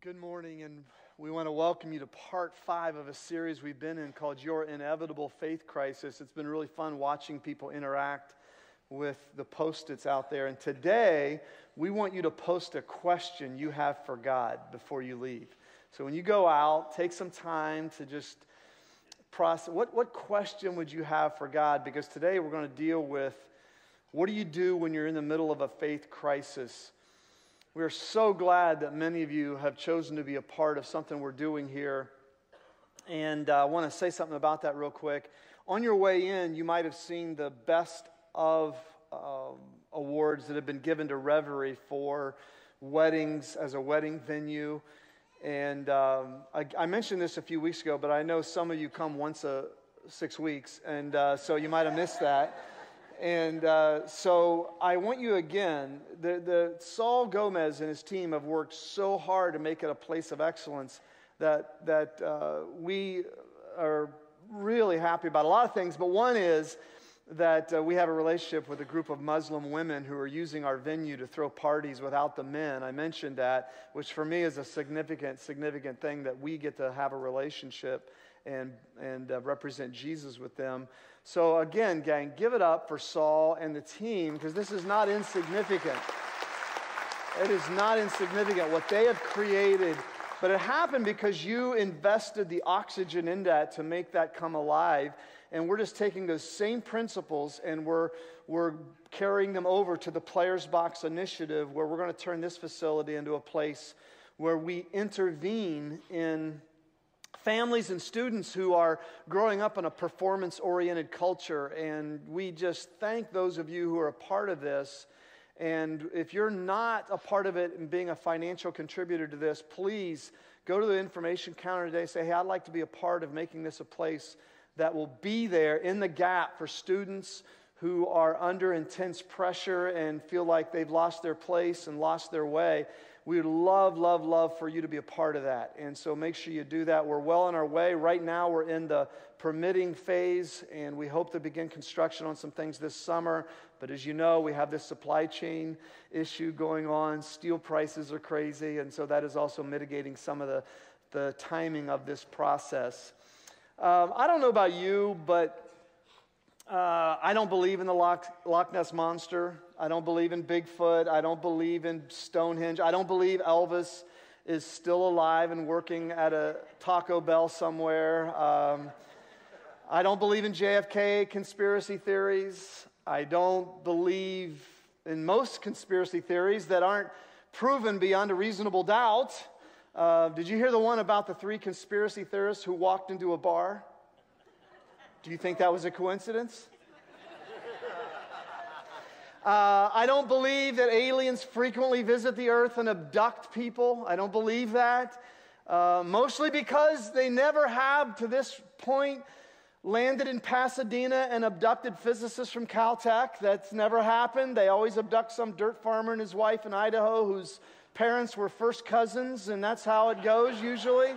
Good morning, and we want to welcome you to part five of a series we've been in called Your Inevitable Faith Crisis. It's been really fun watching people interact with the post its out there. And today, we want you to post a question you have for God before you leave. So when you go out, take some time to just process what, what question would you have for God? Because today we're going to deal with what do you do when you're in the middle of a faith crisis? We are so glad that many of you have chosen to be a part of something we're doing here. And uh, I want to say something about that real quick. On your way in, you might have seen the best of um, awards that have been given to Reverie for weddings as a wedding venue. And um, I, I, mentioned this a few weeks ago, but I know some of you come once a six weeks, and uh, so you might have missed that. And uh, so I want you again. The, the Saul Gomez and his team have worked so hard to make it a place of excellence that, that uh, we are really happy about a lot of things. But one is that uh, we have a relationship with a group of Muslim women who are using our venue to throw parties without the men. I mentioned that, which for me is a significant, significant thing that we get to have a relationship and, and uh, represent Jesus with them. So, again, gang, give it up for Saul and the team because this is not insignificant. It is not insignificant what they have created, but it happened because you invested the oxygen in that to make that come alive. And we're just taking those same principles and we're, we're carrying them over to the Players Box initiative, where we're going to turn this facility into a place where we intervene in families and students who are growing up in a performance oriented culture. And we just thank those of you who are a part of this. And if you're not a part of it and being a financial contributor to this, please go to the information counter today and say, hey, I'd like to be a part of making this a place that will be there in the gap for students who are under intense pressure and feel like they've lost their place and lost their way. We would love, love, love for you to be a part of that. And so make sure you do that. We're well on our way. Right now, we're in the permitting phase, and we hope to begin construction on some things this summer. But as you know, we have this supply chain issue going on. Steel prices are crazy, and so that is also mitigating some of the, the timing of this process. Um, I don't know about you, but uh, I don't believe in the Loch, Loch Ness Monster. I don't believe in Bigfoot. I don't believe in Stonehenge. I don't believe Elvis is still alive and working at a Taco Bell somewhere. Um, I don't believe in JFK conspiracy theories. I don't believe in most conspiracy theories that aren't proven beyond a reasonable doubt. Uh, did you hear the one about the three conspiracy theorists who walked into a bar? Do you think that was a coincidence? Uh, I don't believe that aliens frequently visit the earth and abduct people. I don't believe that. Uh, mostly because they never have, to this point, landed in Pasadena and abducted physicists from Caltech. That's never happened. They always abduct some dirt farmer and his wife in Idaho whose parents were first cousins, and that's how it goes usually.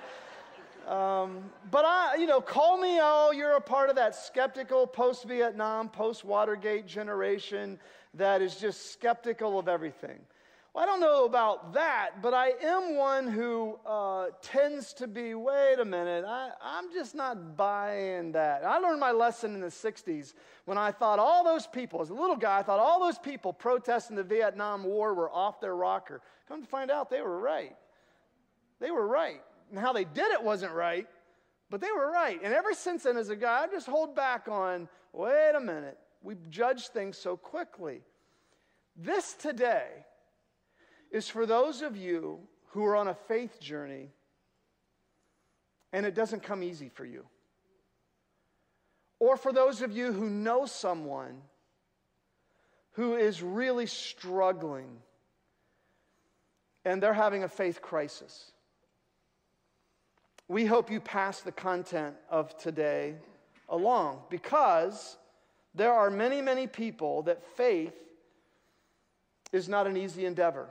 Um, but I, you know, call me, oh, you're a part of that skeptical post Vietnam, post Watergate generation that is just skeptical of everything. Well, I don't know about that, but I am one who uh, tends to be, wait a minute, I, I'm just not buying that. I learned my lesson in the 60s when I thought all those people, as a little guy, I thought all those people protesting the Vietnam War were off their rocker. Come to find out, they were right. They were right and how they did it wasn't right, but they were right. And ever since then, as a guy, I just hold back on wait a minute, we judge things so quickly. This today is for those of you who are on a faith journey and it doesn't come easy for you. Or for those of you who know someone who is really struggling and they're having a faith crisis. We hope you pass the content of today along because there are many, many people that faith is not an easy endeavor.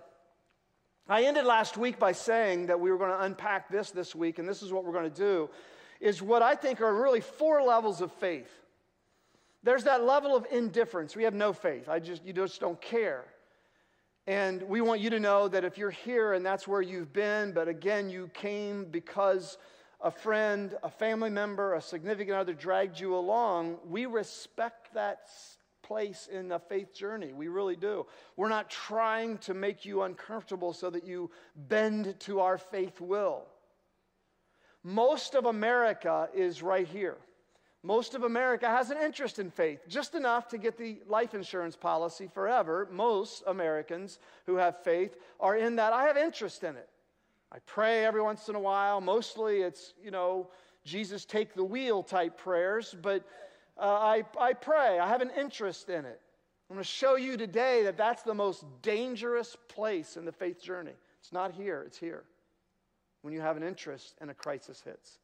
I ended last week by saying that we were going to unpack this this week, and this is what we're going to do, is what I think are really four levels of faith. There's that level of indifference. We have no faith. I just, you just don't care. And we want you to know that if you're here and that's where you've been, but again, you came because a friend, a family member, a significant other dragged you along, we respect that place in the faith journey. We really do. We're not trying to make you uncomfortable so that you bend to our faith will. Most of America is right here. Most of America has an interest in faith, just enough to get the life insurance policy forever. Most Americans who have faith are in that. I have interest in it. I pray every once in a while. Mostly it's, you know, Jesus take the wheel type prayers, but uh, I, I pray. I have an interest in it. I'm going to show you today that that's the most dangerous place in the faith journey. It's not here, it's here when you have an interest and a crisis hits.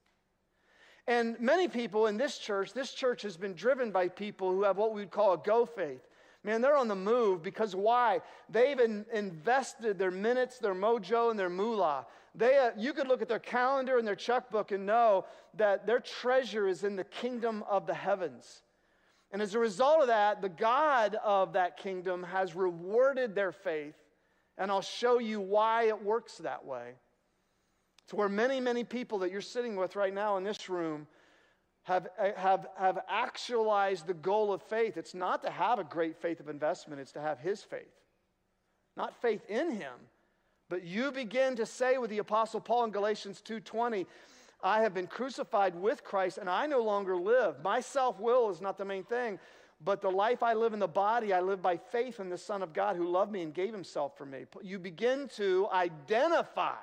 And many people in this church, this church has been driven by people who have what we would call a go faith. Man, they're on the move because why? They've in, invested their minutes, their mojo, and their moolah. They, uh, you could look at their calendar and their checkbook and know that their treasure is in the kingdom of the heavens. And as a result of that, the God of that kingdom has rewarded their faith. And I'll show you why it works that way. To where many, many people that you're sitting with right now in this room have, have, have actualized the goal of faith. It's not to have a great faith of investment, it's to have His faith. Not faith in Him, but you begin to say with the Apostle Paul in Galatians 2:20, I have been crucified with Christ and I no longer live. My self will is not the main thing, but the life I live in the body, I live by faith in the Son of God who loved me and gave himself for me. You begin to identify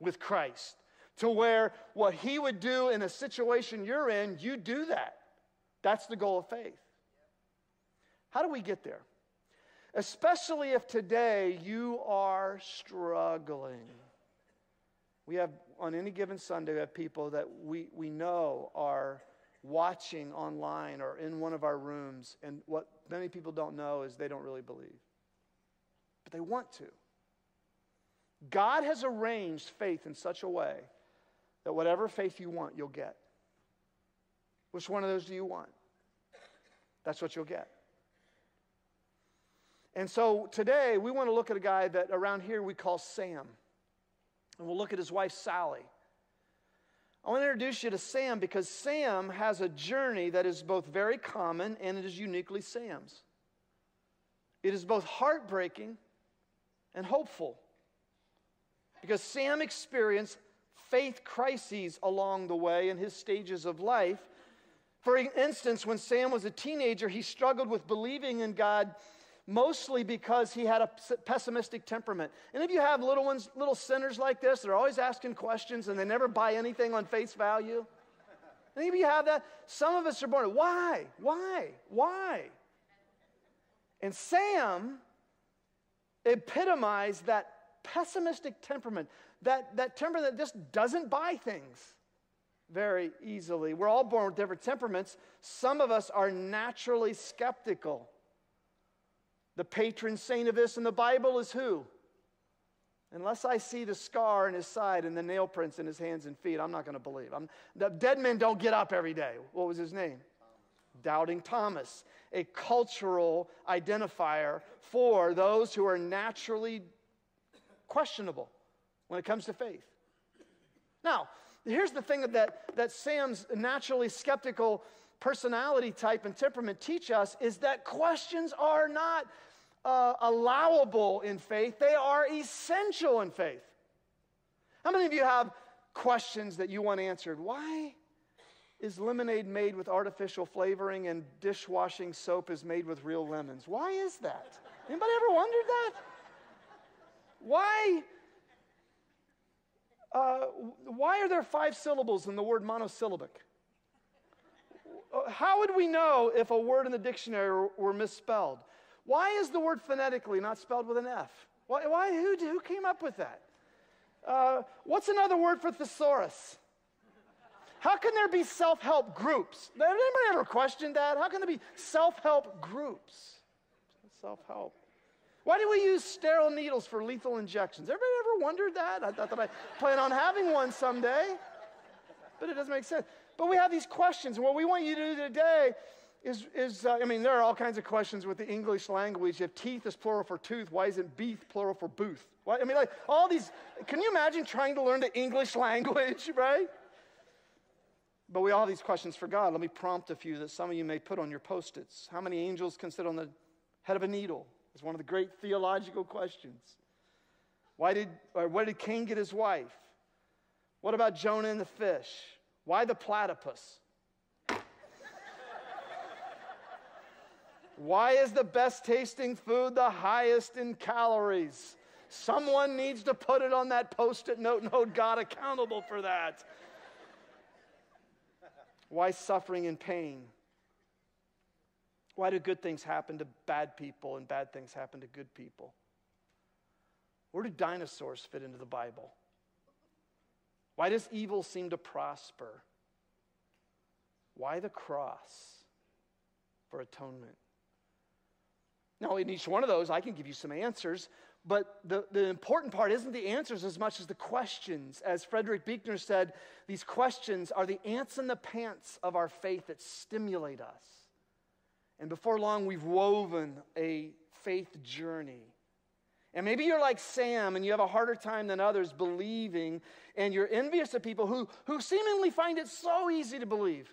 with Christ to where what he would do in a situation you're in, you do that. That's the goal of faith. How do we get there? Especially if today you are struggling. We have, on any given Sunday, we have people that we, we know are watching online or in one of our rooms, and what many people don't know is they don't really believe. But they want to. God has arranged faith in such a way that whatever faith you want, you'll get. Which one of those do you want? That's what you'll get. And so today we want to look at a guy that around here we call Sam. And we'll look at his wife, Sally. I want to introduce you to Sam because Sam has a journey that is both very common and it is uniquely Sam's. It is both heartbreaking and hopeful. Because Sam experienced faith crises along the way in his stages of life. For instance, when Sam was a teenager, he struggled with believing in God mostly because he had a pessimistic temperament. And if you have little ones, little sinners like this, they're always asking questions and they never buy anything on face value. Any of you have that? Some of us are born, why? Why? Why? And Sam epitomized that pessimistic temperament, that, that temperament that just doesn't buy things very easily. We're all born with different temperaments. Some of us are naturally skeptical. The patron saint of this in the Bible is who? Unless I see the scar in his side and the nail prints in his hands and feet, I'm not going to believe. I'm, the dead men don't get up every day. What was his name? Doubting Thomas, a cultural identifier for those who are naturally questionable when it comes to faith. Now, here's the thing that, that Sam's naturally skeptical personality type and temperament teach us is that questions are not uh, allowable in faith, they are essential in faith. How many of you have questions that you want answered? Why is lemonade made with artificial flavoring and dishwashing soap is made with real lemons? Why is that? Anybody ever wondered that? Why? Uh, why are there five syllables in the word monosyllabic? Uh, how would we know if a word in the dictionary were misspelled? Why is the word phonetically not spelled with an F? Why, why who, who came up with that? Uh, what's another word for thesaurus? How can there be self help groups? Anybody ever questioned that? How can there be self help groups? Self help. Why do we use sterile needles for lethal injections? Everybody ever wondered that? I thought that I plan on having one someday, but it doesn't make sense. But we have these questions, and what we want you to do today is, is uh, I mean, there are all kinds of questions with the English language. If teeth is plural for tooth, why isn't beef plural for booth? Why, I mean, like all these, can you imagine trying to learn the English language, right? But we all have these questions for God. Let me prompt a few that some of you may put on your post its. How many angels can sit on the head of a needle? It's one of the great theological questions. Why did, or where did Cain get his wife? What about Jonah and the fish? Why the platypus? Why is the best tasting food the highest in calories? Someone needs to put it on that post it note and hold God accountable for that. Why suffering and pain? Why do good things happen to bad people and bad things happen to good people? Where do dinosaurs fit into the Bible? Why does evil seem to prosper? Why the cross for atonement? Now, in each one of those, I can give you some answers, but the, the important part isn't the answers as much as the questions. As Frederick Buechner said, these questions are the ants in the pants of our faith that stimulate us. And before long, we've woven a faith journey. And maybe you're like Sam and you have a harder time than others believing, and you're envious of people who, who seemingly find it so easy to believe.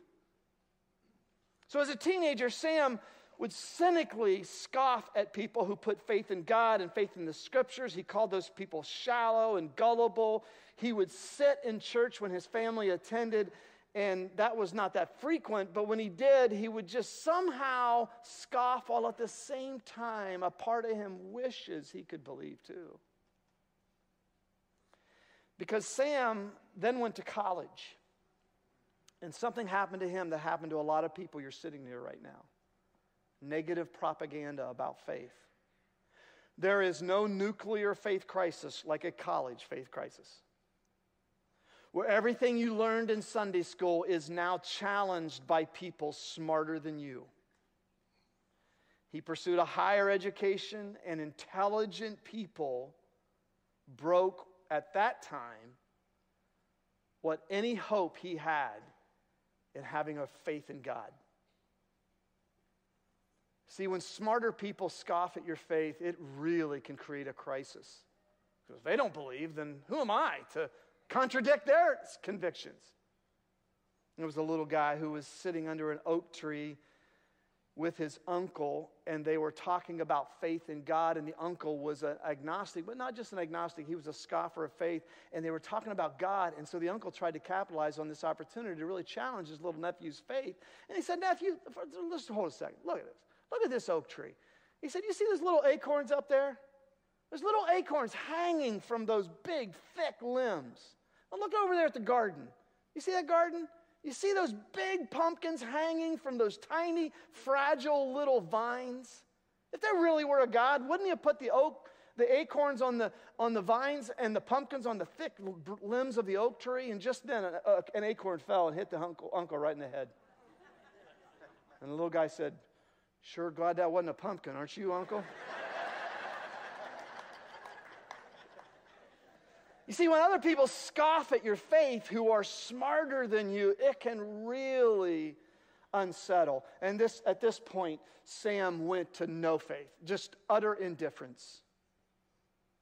So, as a teenager, Sam would cynically scoff at people who put faith in God and faith in the scriptures. He called those people shallow and gullible. He would sit in church when his family attended, and that was not that frequent, but when he did, he would just somehow scoff while at the same time a part of him wishes he could believe too. Because Sam then went to college, and something happened to him that happened to a lot of people you're sitting near right now negative propaganda about faith. There is no nuclear faith crisis like a college faith crisis, where everything you learned in Sunday school is now challenged by people smarter than you. He pursued a higher education, and intelligent people broke at that time what any hope he had in having a faith in God. See, when smarter people scoff at your faith, it really can create a crisis. Because if they don't believe, then who am I to contradict their convictions? There was a little guy who was sitting under an oak tree with his uncle, and they were talking about faith in God. And the uncle was an agnostic, but not just an agnostic, he was a scoffer of faith. And they were talking about God. And so the uncle tried to capitalize on this opportunity to really challenge his little nephew's faith. And he said, Nephew, let's hold a second. Look at this. Look at this oak tree. He said, You see those little acorns up there? There's little acorns hanging from those big, thick limbs. Look over there at the garden. You see that garden? You see those big pumpkins hanging from those tiny, fragile little vines? If there really were a God, wouldn't he have put the oak, the acorns on the, on the vines and the pumpkins on the thick limbs of the oak tree? And just then, an acorn fell and hit the uncle, uncle right in the head. And the little guy said, Sure glad that wasn't a pumpkin, aren't you, Uncle? You see, when other people scoff at your faith who are smarter than you, it can really unsettle. And this, at this point, Sam went to no faith, just utter indifference.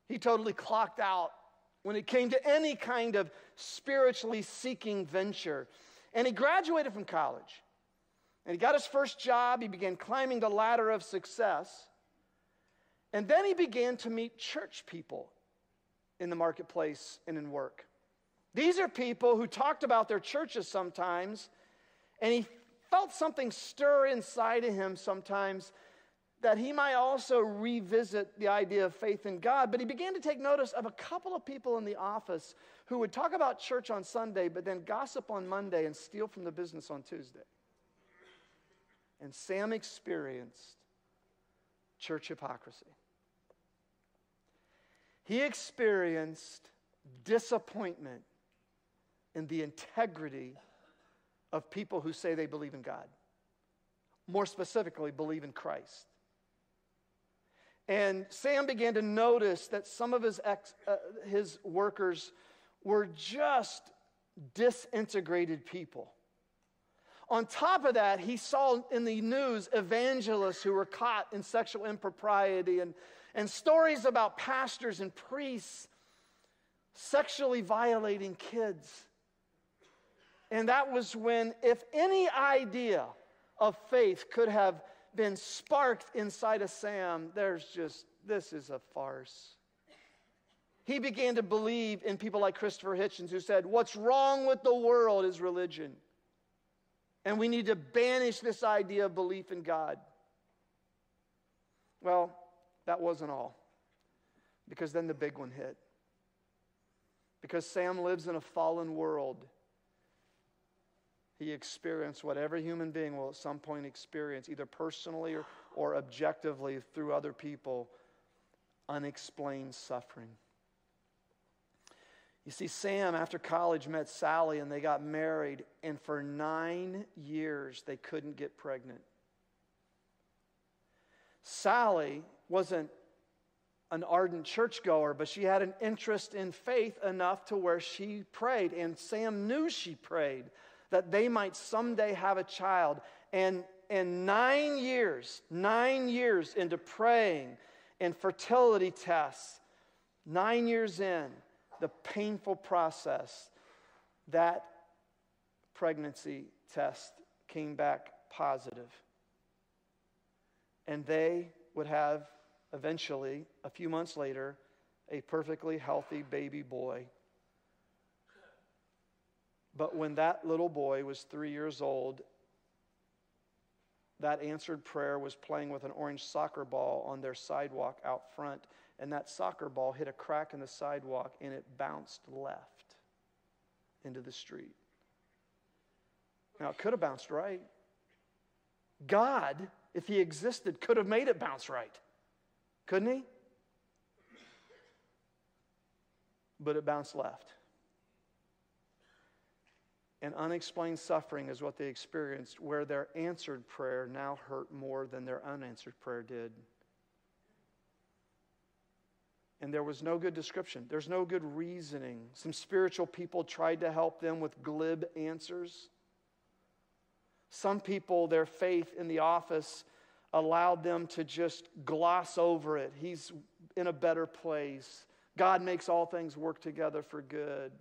He totally clocked out when it came to any kind of spiritually seeking venture. And he graduated from college. And he got his first job. He began climbing the ladder of success. And then he began to meet church people in the marketplace and in work. These are people who talked about their churches sometimes, and he felt something stir inside of him sometimes that he might also revisit the idea of faith in God. But he began to take notice of a couple of people in the office who would talk about church on Sunday, but then gossip on Monday and steal from the business on Tuesday. And Sam experienced church hypocrisy. He experienced disappointment in the integrity of people who say they believe in God. More specifically, believe in Christ. And Sam began to notice that some of his, ex, uh, his workers were just disintegrated people On top of that, he saw in the news evangelists who were caught in sexual impropriety and, and stories about pastors and priests sexually violating kids. And that was when, if any idea of faith could have been sparked inside of Sam, there's just, this is a farce. He began to believe in people like Christopher Hitchens, who said, What's wrong with the world is religion. And we need to banish this idea of belief in God. Well, that wasn't all, because then the big one hit. Because Sam lives in a fallen world, he experienced what every human being will at some point experience, either personally or, or objectively through other people unexplained suffering. You see, Sam, after college, met Sally and they got married, and for nine years they couldn't get pregnant. Sally wasn't an ardent churchgoer, but she had an interest in faith enough to where she prayed, and Sam knew she prayed that they might someday have a child. And, and nine years, nine years into praying and fertility tests, nine years in, the painful process, that pregnancy test came back positive. And they would have eventually, a few months later, a perfectly healthy baby boy. But when that little boy was three years old, that answered prayer was playing with an orange soccer ball on their sidewalk out front and that soccer ball hit a crack in the sidewalk and it bounced left into the street. Now, it could have bounced right. God, if He existed, could have made it bounce right. Couldn't He? But it bounced left. And unexplained suffering is what they experienced, where their answered prayer now hurt more than their unanswered prayer did and there was no good description. There's no good reasoning. Some spiritual people tried to help them with glib answers. Some people, their faith in the office allowed them to just gloss over it. He's in a better place. God makes all things work together for good.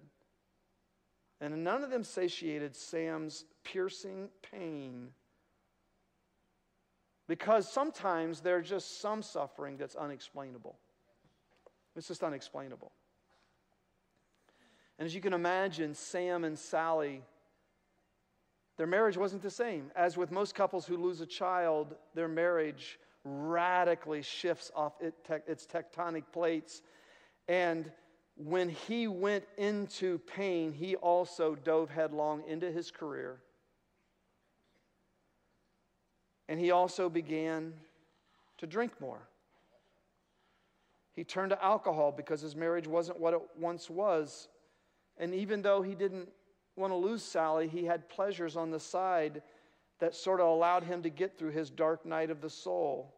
And none of them satiated Sam's piercing pain. Because sometimes there's just some suffering that's unexplainable. It's just unexplainable. And as you can imagine, Sam and Sally, their marriage wasn't the same. As with most couples who lose a child, their marriage radically shifts off its tectonic plates. And when he went into pain, he also dove headlong into his career. And he also began to drink more. He turned to alcohol because his marriage wasn't what it once was. And even though he didn't want to lose Sally, he had pleasures on the side that sort of allowed him to get through his dark night of the soul.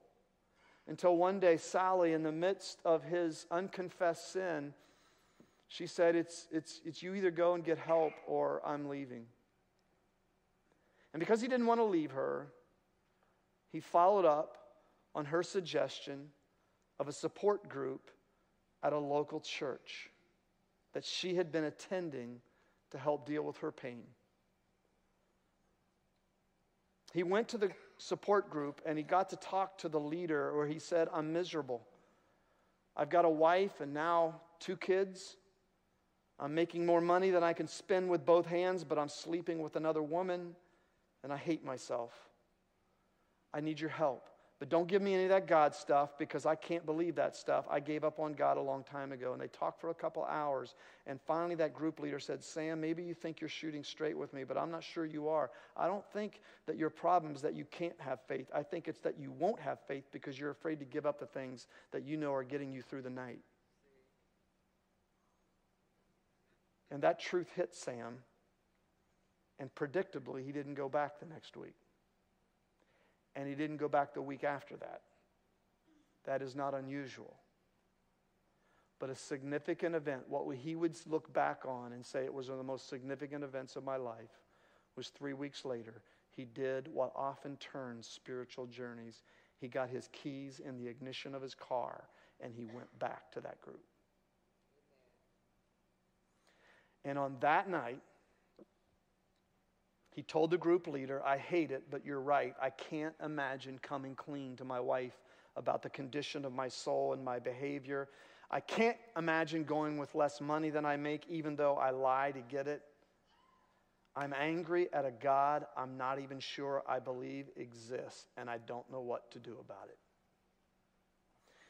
Until one day, Sally, in the midst of his unconfessed sin, she said, It's, it's, it's you either go and get help or I'm leaving. And because he didn't want to leave her, he followed up on her suggestion of a support group at a local church that she had been attending to help deal with her pain. He went to the support group and he got to talk to the leader where he said, I'm miserable. I've got a wife and now two kids. I'm making more money than I can spend with both hands, but I'm sleeping with another woman and I hate myself. I need your help. But don't give me any of that God stuff because I can't believe that stuff. I gave up on God a long time ago. And they talked for a couple hours. And finally, that group leader said, Sam, maybe you think you're shooting straight with me, but I'm not sure you are. I don't think that your problem is that you can't have faith. I think it's that you won't have faith because you're afraid to give up the things that you know are getting you through the night. And that truth hit Sam. And predictably, he didn't go back the next week and he didn't go back the week after that. That is not unusual. But a significant event, what he would look back on and say it was one of the most significant events of my life, was three weeks later. he did what often turns spiritual journeys. He got his keys in the ignition of his car and he went back to that group. And on that night, he told the group leader, I hate it, but you're right. I can't imagine coming clean to my wife about the condition of my soul and my behavior. I can't imagine going with less money than I make, even though I lie to get it. I'm angry at a God I'm not even sure I believe exists, and I don't know what to do about it.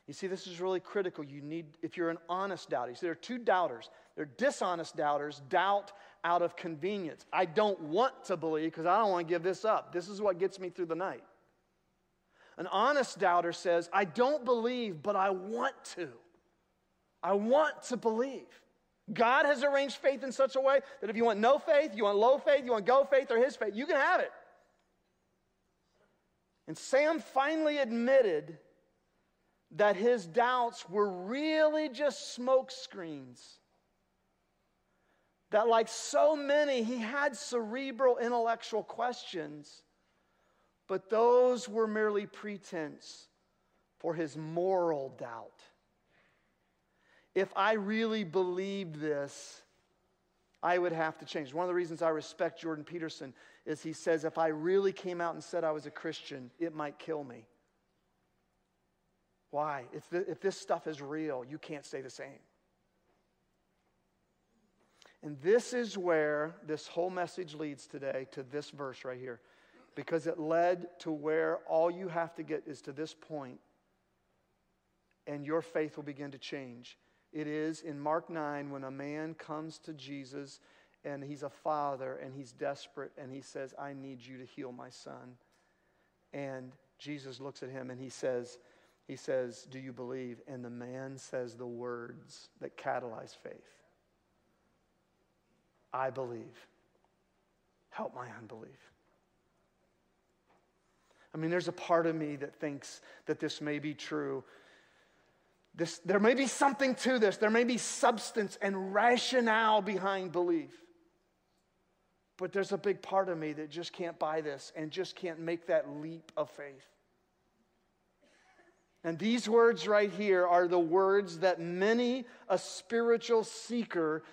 You see, this is really critical. You need, if you're an honest doubter, you see, there are two doubters. They're dishonest doubters, doubt out of convenience. I don't want to believe because I don't want to give this up. This is what gets me through the night. An honest doubter says, I don't believe, but I want to. I want to believe. God has arranged faith in such a way that if you want no faith, you want low faith, you want go faith or his faith, you can have it. And Sam finally admitted that his doubts were really just smoke screens. That, like so many, he had cerebral intellectual questions, but those were merely pretense for his moral doubt. If I really believed this, I would have to change. One of the reasons I respect Jordan Peterson is he says, if I really came out and said I was a Christian, it might kill me. Why? If, the, if this stuff is real, you can't stay the same. And this is where this whole message leads today to this verse right here. Because it led to where all you have to get is to this point, and your faith will begin to change. It is in Mark 9 when a man comes to Jesus and he's a father and he's desperate and he says, I need you to heal my son. And Jesus looks at him and he says, he says, Do you believe? And the man says the words that catalyze faith I believe. Help my unbelief. I mean, there's a part of me that thinks that this may be true. This, there may be something to this. There may be substance and rationale behind belief. But there's a big part of me that just can't buy this and just can't make that leap of faith. And these words right here are the words that many a spiritual seeker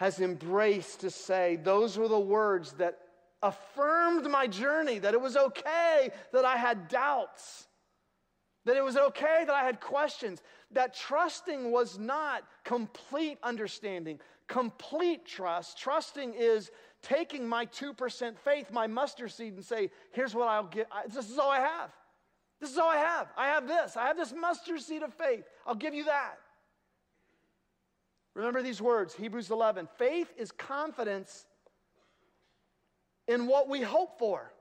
has embraced to say, those were the words that affirmed my journey, that it was okay that I had doubts, that it was okay that I had questions, that trusting was not complete understanding, complete trust. Trusting is taking my 2% faith, my mustard seed, and say, here's what I'll get. This is all I have. This is all I have. I have this. I have this mustard seed of faith. I'll give you that. Remember these words, Hebrews 11. Faith is confidence in what we hope for.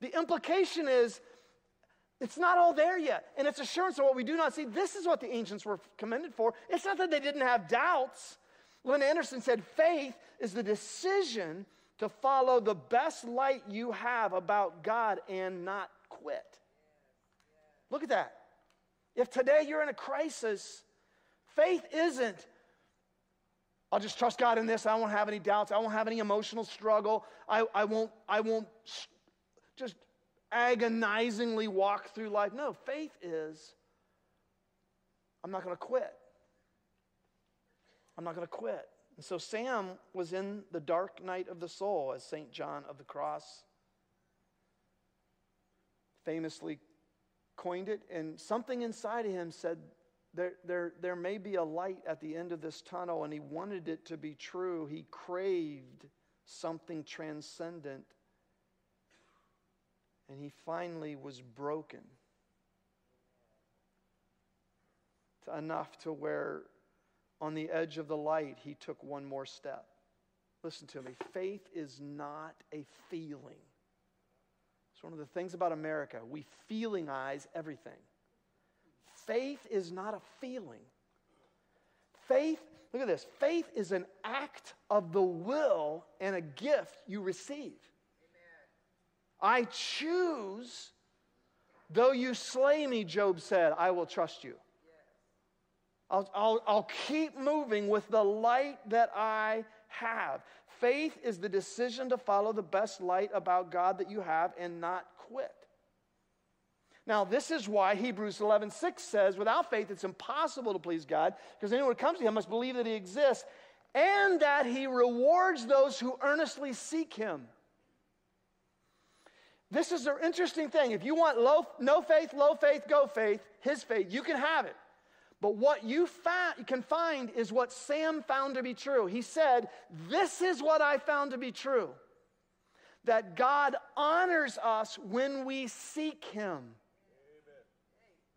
The implication is it's not all there yet. And it's assurance of what we do not see. This is what the ancients were commended for. It's not that they didn't have doubts. Lynn Anderson said faith is the decision to follow the best light you have about God and not quit. Look at that. If today you're in a crisis, faith isn't, I'll just trust God in this. I won't have any doubts. I won't have any emotional struggle. I, I, won't, I won't just agonizingly walk through life. No, faith is, I'm not going to quit. I'm not going to quit. And so Sam was in the dark night of the soul, as St. John of the Cross famously coined it, and something inside of him said, there, there, there may be a light at the end of this tunnel, and he wanted it to be true. He craved something transcendent. And he finally was broken enough to where, on the edge of the light, he took one more step. Listen to me faith is not a feeling. It's one of the things about America. We feelingize everything. Faith is not a feeling. Faith, look at this faith is an act of the will and a gift you receive. I choose, though you slay me, Job said, I will trust you. I'll, I'll, I'll keep moving with the light that I have. Faith is the decision to follow the best light about God that you have and not quit. Now, this is why Hebrews 11 6 says, without faith, it's impossible to please God, because anyone who comes to him must believe that he exists and that he rewards those who earnestly seek him. This is an interesting thing. If you want low, no faith, low faith, go faith, his faith, you can have it. But what you, fa- you can find is what Sam found to be true. He said, This is what I found to be true that God honors us when we seek him.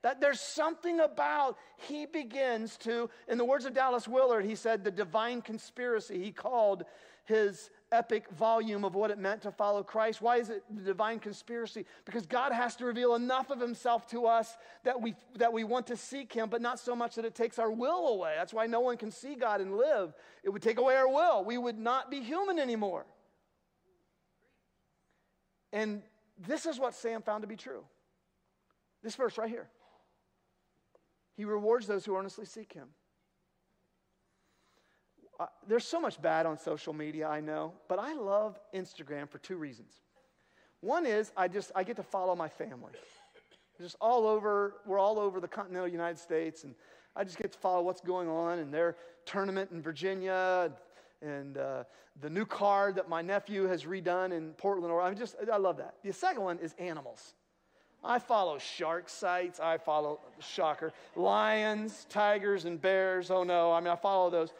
That there's something about, he begins to, in the words of Dallas Willard, he said the divine conspiracy. He called his epic volume of what it meant to follow Christ. Why is it the divine conspiracy? Because God has to reveal enough of himself to us that we, that we want to seek him, but not so much that it takes our will away. That's why no one can see God and live. It would take away our will. We would not be human anymore. And this is what Sam found to be true. This verse right here. He rewards those who earnestly seek him. Uh, there's so much bad on social media, I know, but I love Instagram for two reasons. One is I just I get to follow my family. Just all over, we're all over the continental United States, and I just get to follow what's going on in their tournament in Virginia and uh, the new car that my nephew has redone in Portland. Or I just I love that. The second one is animals. I follow shark sites. I follow, shocker, lions, tigers, and bears. Oh no, I mean, I follow those.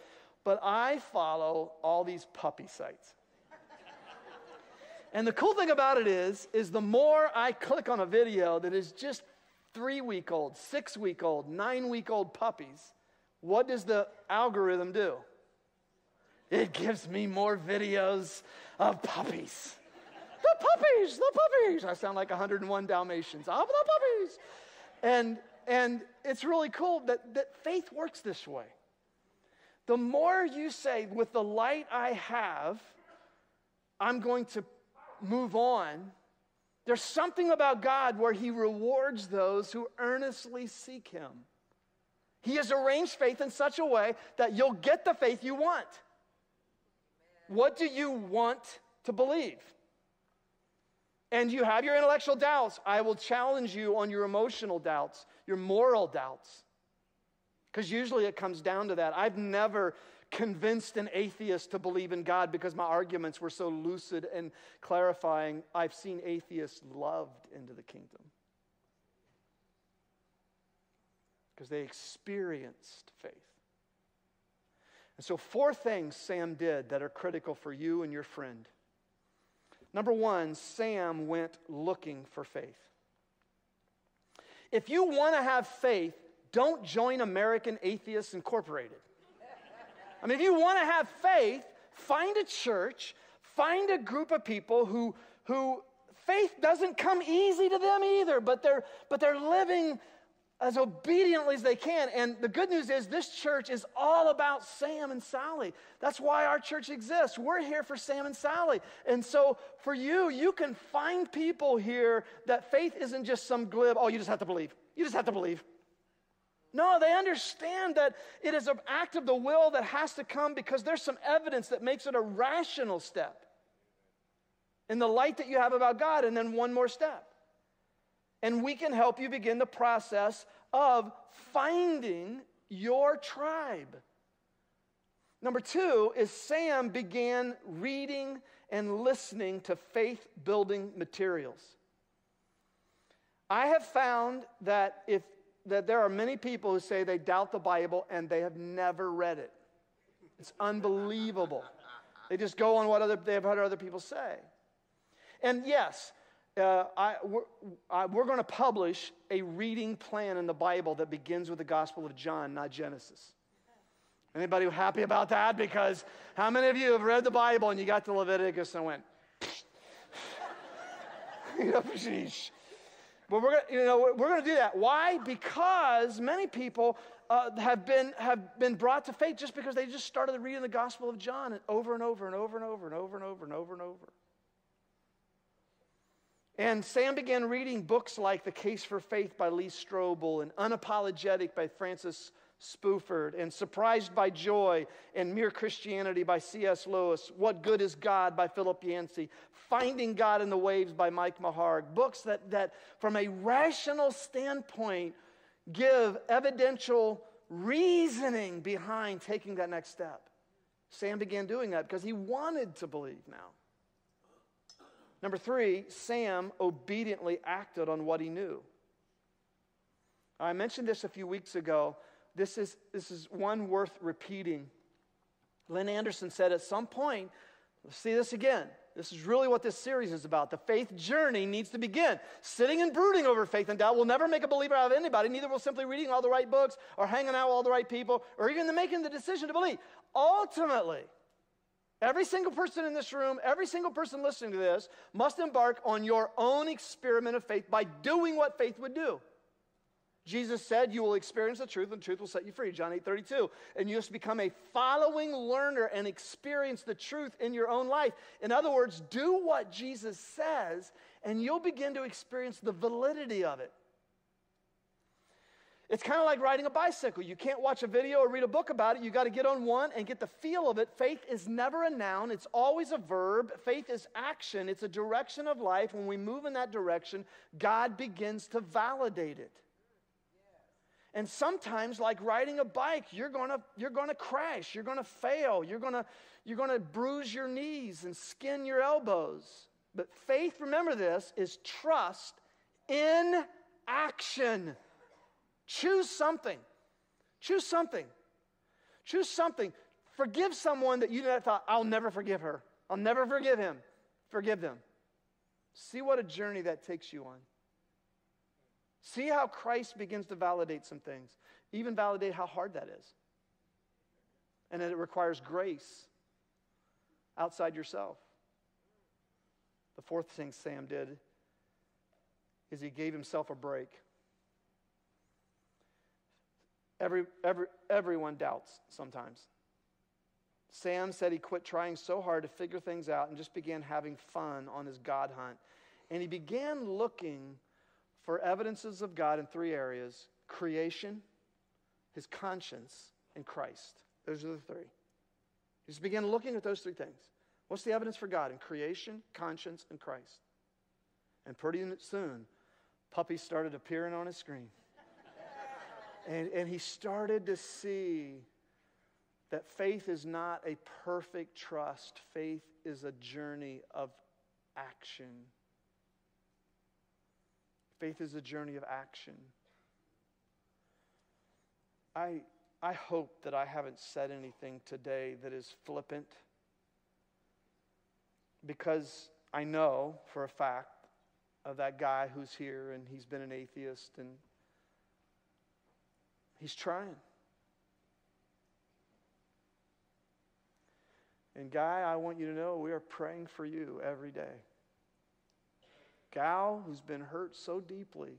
But I follow all these puppy sites. and the cool thing about it is, is the more I click on a video that is just three week old, six week old, nine week old puppies, what does the algorithm do? It gives me more videos of puppies the puppies, the puppies. I sound like 101 Dalmatians. Ah, the puppies. And, and it's really cool that, that faith works this way. The more you say, with the light I have, I'm going to move on, there's something about God where He rewards those who earnestly seek Him. He has arranged faith in such a way that you'll get the faith you want. What do you want to believe? And you have your intellectual doubts, I will challenge you on your emotional doubts, your moral doubts. Because usually it comes down to that. I've never convinced an atheist to believe in God because my arguments were so lucid and clarifying. I've seen atheists loved into the kingdom because they experienced faith. And so, four things Sam did that are critical for you and your friend. Number one, Sam went looking for faith. If you want to have faith, don't join American Atheists Incorporated. I mean, if you want to have faith, find a church, find a group of people who, who faith doesn't come easy to them either, but they're, but they're living as obediently as they can. And the good news is, this church is all about Sam and Sally. That's why our church exists. We're here for Sam and Sally. And so, for you, you can find people here that faith isn't just some glib, oh, you just have to believe. You just have to believe. No, they understand that it is an act of the will that has to come because there's some evidence that makes it a rational step in the light that you have about God, and then one more step and we can help you begin the process of finding your tribe. Number two is Sam began reading and listening to faith building materials. I have found that if that there are many people who say they doubt the Bible and they have never read it. It's unbelievable. They just go on what other, they've heard other people say. And yes, uh, I, we're, we're going to publish a reading plan in the Bible that begins with the Gospel of John, not Genesis. Anybody happy about that? Because how many of you have read the Bible and you got to Leviticus and went, you but we're gonna, you know, we're gonna do that. Why? Because many people uh, have been have been brought to faith just because they just started reading the Gospel of John over and over and over and over and over and over and over and over. And over. And Sam began reading books like The Case for Faith by Lee Strobel and Unapologetic by Francis Spufford, and Surprised by Joy and Mere Christianity by C.S. Lewis, What Good is God by Philip Yancey, Finding God in the Waves by Mike McHargue, books that, that from a rational standpoint give evidential reasoning behind taking that next step. Sam began doing that because he wanted to believe now. Number three, Sam obediently acted on what he knew. I mentioned this a few weeks ago. This is, this is one worth repeating. Lynn Anderson said at some point, let's see this again. This is really what this series is about. The faith journey needs to begin. Sitting and brooding over faith and doubt will never make a believer out of anybody. Neither will simply reading all the right books or hanging out with all the right people or even making the decision to believe. Ultimately, every single person in this room, every single person listening to this must embark on your own experiment of faith by doing what faith would do. Jesus said, You will experience the truth, and the truth will set you free. John 8 32. And you must become a following learner and experience the truth in your own life. In other words, do what Jesus says, and you'll begin to experience the validity of it. It's kind of like riding a bicycle. You can't watch a video or read a book about it. You got to get on one and get the feel of it. Faith is never a noun, it's always a verb. Faith is action, it's a direction of life. When we move in that direction, God begins to validate it. And sometimes, like riding a bike, you're gonna, you're gonna crash, you're gonna fail, you're gonna, you're gonna bruise your knees and skin your elbows. But faith, remember this, is trust in action. Choose something. Choose something. Choose something. Forgive someone that you thought, I'll never forgive her. I'll never forgive him. Forgive them. See what a journey that takes you on. See how Christ begins to validate some things, even validate how hard that is. And that it requires grace outside yourself. The fourth thing Sam did is he gave himself a break. Every, every, everyone doubts sometimes. Sam said he quit trying so hard to figure things out and just began having fun on his God hunt. And he began looking for evidences of God in three areas creation, his conscience, and Christ. Those are the three. He just began looking at those three things. What's the evidence for God in creation, conscience, and Christ? And pretty soon, puppies started appearing on his screen. And, and he started to see that faith is not a perfect trust, faith is a journey of action. Faith is a journey of action. I, I hope that I haven't said anything today that is flippant because I know for a fact of that guy who's here and he's been an atheist and he's trying. And, Guy, I want you to know we are praying for you every day gal who's been hurt so deeply.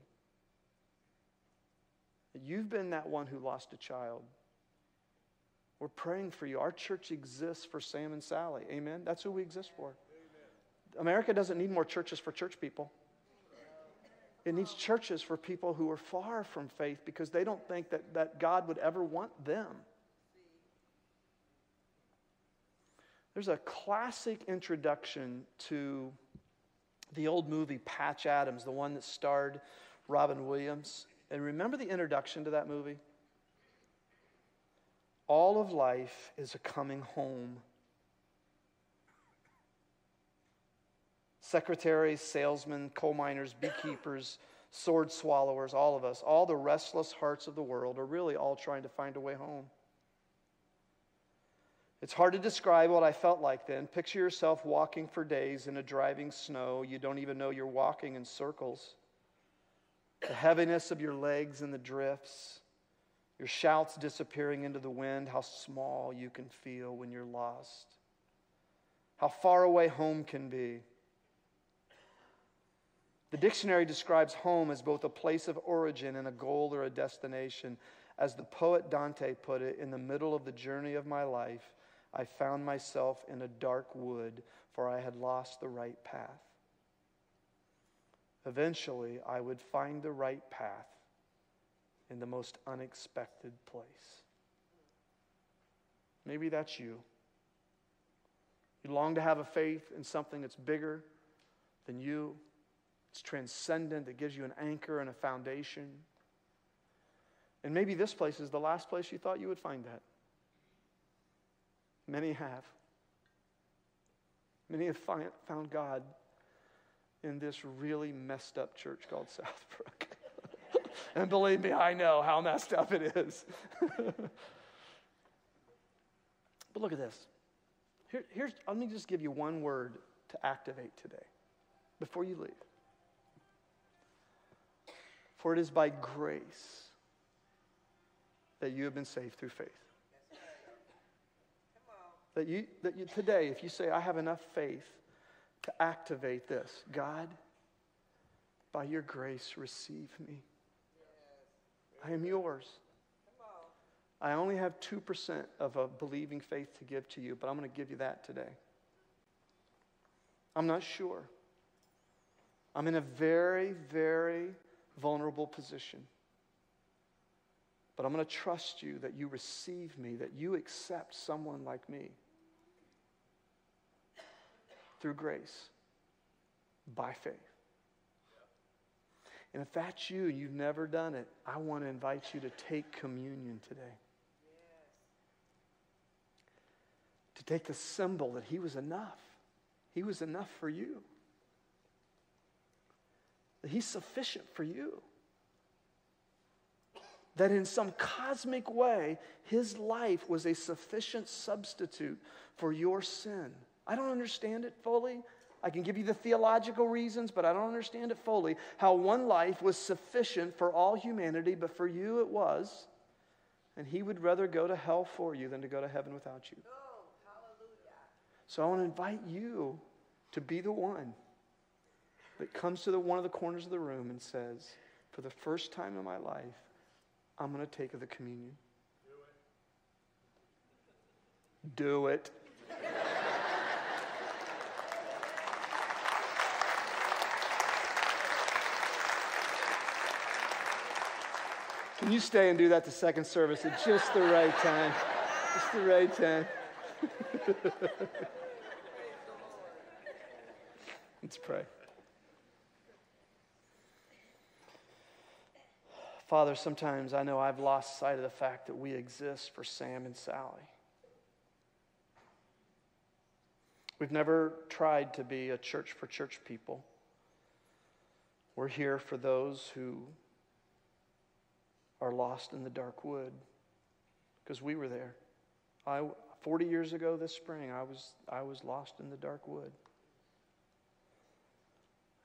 You've been that one who lost a child. We're praying for you. Our church exists for Sam and Sally. Amen? That's who we exist for. Amen. America doesn't need more churches for church people. It needs churches for people who are far from faith because they don't think that, that God would ever want them. There's a classic introduction to the old movie Patch Adams, the one that starred Robin Williams. And remember the introduction to that movie? All of life is a coming home. Secretaries, salesmen, coal miners, beekeepers, sword swallowers, all of us, all the restless hearts of the world are really all trying to find a way home. It's hard to describe what I felt like then. Picture yourself walking for days in a driving snow. You don't even know you're walking in circles. The heaviness of your legs in the drifts, your shouts disappearing into the wind, how small you can feel when you're lost, how far away home can be. The dictionary describes home as both a place of origin and a goal or a destination. As the poet Dante put it, in the middle of the journey of my life, I found myself in a dark wood, for I had lost the right path. Eventually, I would find the right path, in the most unexpected place. Maybe that's you. You long to have a faith in something that's bigger than you, it's transcendent, it gives you an anchor and a foundation. And maybe this place is the last place you thought you would find that. Many have. Many have found God in this really messed up church called Southbrook. and believe me, I know how messed up it is. but look at this. Here, here's, let me just give you one word to activate today before you leave. For it is by grace that you have been saved through faith. That you, that you today, if you say, I have enough faith to activate this, God, by your grace, receive me. I am yours. I only have 2% of a believing faith to give to you, but I'm going to give you that today. I'm not sure. I'm in a very, very vulnerable position. But I'm going to trust you that you receive me, that you accept someone like me through grace by faith. And if that's you, and you've never done it, I want to invite you to take communion today. To take the symbol that He was enough. He was enough for you. That He's sufficient for you. That in some cosmic way, His life was a sufficient substitute for your sin. I don't understand it fully. I can give you the theological reasons, but I don't understand it fully. How one life was sufficient for all humanity, but for you it was. And he would rather go to hell for you than to go to heaven without you. Oh, so I want to invite you to be the one that comes to the, one of the corners of the room and says, For the first time in my life, I'm going to take the communion. Do it. Do it. Can you stay and do that the second service at just the right time? Just the right time. Let's pray. Father, sometimes I know I've lost sight of the fact that we exist for Sam and Sally. We've never tried to be a church for church people. We're here for those who are lost in the dark wood because we were there. I, 40 years ago this spring, I was, I was lost in the dark wood.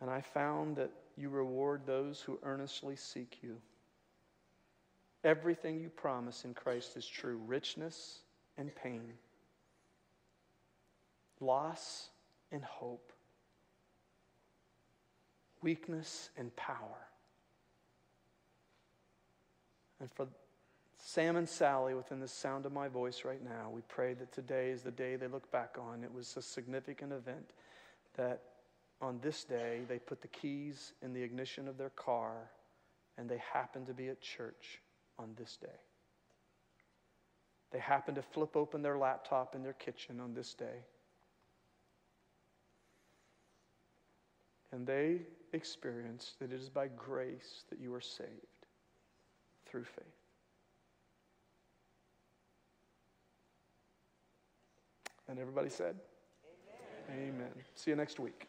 And I found that you reward those who earnestly seek you. Everything you promise in Christ is true richness and pain, loss and hope, weakness and power. And for Sam and Sally, within the sound of my voice right now, we pray that today is the day they look back on. It was a significant event that on this day they put the keys in the ignition of their car and they happened to be at church on this day. They happened to flip open their laptop in their kitchen on this day. And they experienced that it is by grace that you are saved through faith. And everybody said, Amen. Amen. See you next week.